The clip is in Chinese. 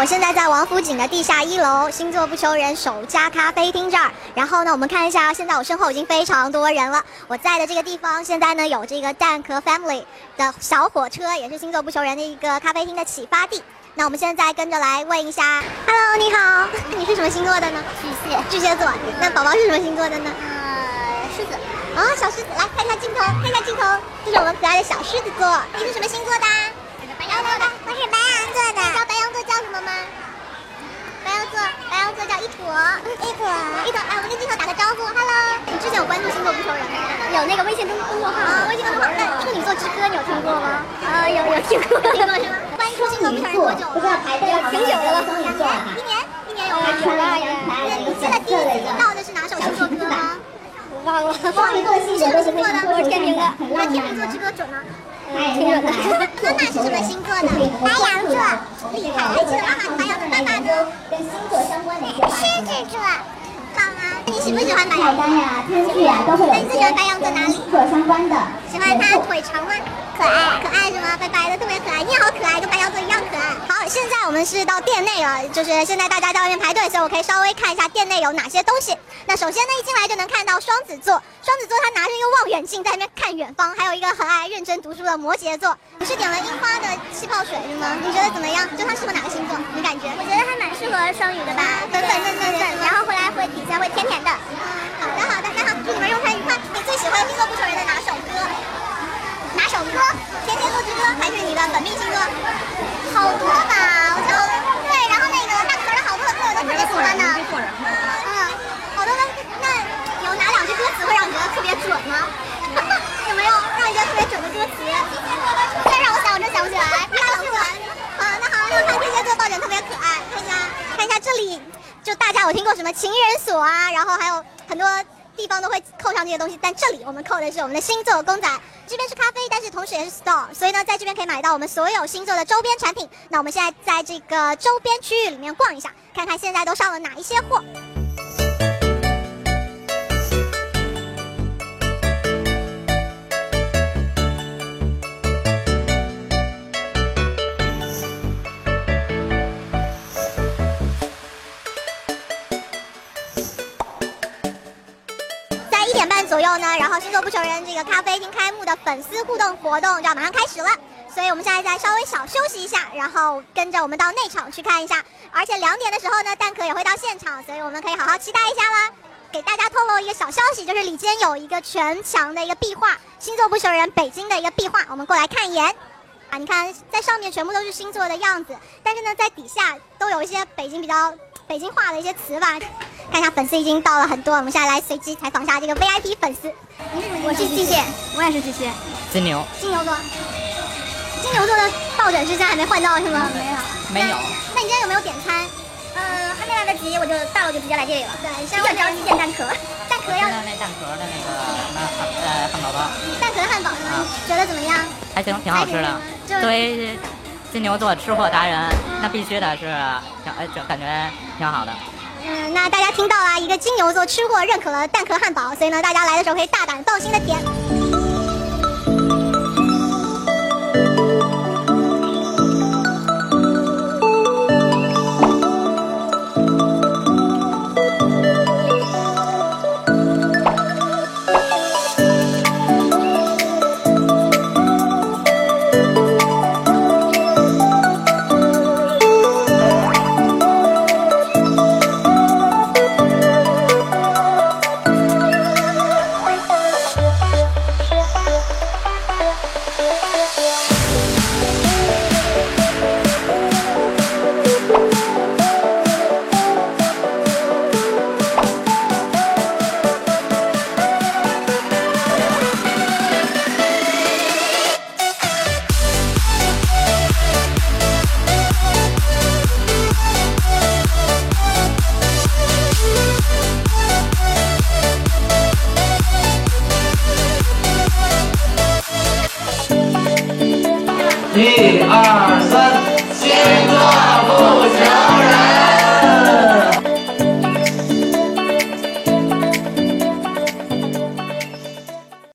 我现在在王府井的地下一楼星座不求人首家咖啡厅这儿。然后呢，我们看一下，现在我身后已经非常多人了。我在的这个地方现在呢有这个蛋壳 Family 的小火车，也是星座不求人的一个咖啡厅的启发地。那我们现在跟着来问一下，Hello，你好，你是什么星座的呢？巨蟹，巨蟹座。那宝宝是什么星座的呢？呃，狮子。啊，小狮子，来看一下镜头，看一下镜头，这是我们可爱的小狮子座。你是什么星座的？白羊座的，我是白羊座的。你知道白羊座叫什么吗？白羊座，白羊座叫一坨，一坨，一坨。哎，我们跟镜头打个招呼，Hello。你之前有关注星座不求人吗？有那个微信公公众号啊，微信公众号。那处女座之歌你有听过吗？呃，有有听过，听过是吗？关注星座不求人多久了？挺久的了，一年，一年有了。那你现在第一次听到的是哪首星座歌吗？忘了，忘了。是什么星座的？我是天平的。那天秤座之歌准吗？挺准的。妈妈 是什么星座的？白羊座。厉害！还记得妈妈白羊座？爸爸呢？跟星座相关的狮子座。你喜不喜欢白羊？菜单呀、餐具呀都会有。那你最喜欢白羊座哪里？相关的。喜欢它腿长吗？可爱，可爱是吗？白白的，特别可爱。你也好可爱，跟白羊座一样可爱。好，现在我们是到店内了，就是现在大家在外面排队，所以我可以稍微看一下店内有哪些东西。那首先呢，一进来就能看到双子座，双子座他拿着一个望远镜在那边看远方，还有一个很爱认真读书的摩羯座。你是点了樱花的气泡水是吗？你觉得怎么样？就它适合哪个星座？你感觉？我觉得还蛮适合双鱼的吧，粉粉嫩嫩的，然后回来会底下会甜甜的。好的好的，那好，祝你们用餐愉快。你最喜欢星座不求人的哪首歌？哪首歌？天蝎座之歌还是你的本命星座？好多吧，我觉得对，然后那个大壳的好多歌我都特别喜欢呢。嗯，好多都。那有哪两句歌词会让你觉得特别准吗？有没有让你觉得特别准的歌词？再让我想，我真想不起来。太冷了。啊，那好，又看天蝎座抱枕特别可爱，看一下，看一下这里，就大家有听过什么情人锁啊，然后还有很多。地方都会扣上这些东西，但这里我们扣的是我们的星座公仔。这边是咖啡，但是同时也是 store，所以呢，在这边可以买到我们所有星座的周边产品。那我们现在在这个周边区域里面逛一下，看看现在都上了哪一些货。左右呢，然后星座不求人这个咖啡厅开幕的粉丝互动活动就要马上开始了，所以我们现在再稍微小休息一下，然后跟着我们到内场去看一下。而且两点的时候呢，蛋壳也会到现场，所以我们可以好好期待一下啦。给大家透露一个小消息，就是里间有一个全墙的一个壁画，星座不求人北京的一个壁画，我们过来看一眼。啊，你看在上面全部都是星座的样子，但是呢，在底下都有一些北京比较北京话的一些词吧。看一下粉丝已经到了很多，我们现在来随机采访一下这个 VIP 粉丝。我是巨蟹，我也是巨蟹。金牛。金牛座。金牛座的抱枕之家还没换到是吗？没有。没有。那你今天有没有点餐？呃，还没来得及，我就到了就直接来这里了。对，比较着急点蛋壳。蛋壳要。那蛋壳的那个呃汉堡包。蛋壳的汉堡呢？觉得怎么样？还行，挺好吃的。作为金牛座吃货达人，那必须的是，哎，就感觉挺好的。嗯，那大家听到啊，一个金牛座吃货认可了蛋壳汉堡，所以呢，大家来的时候可以大胆放心的点。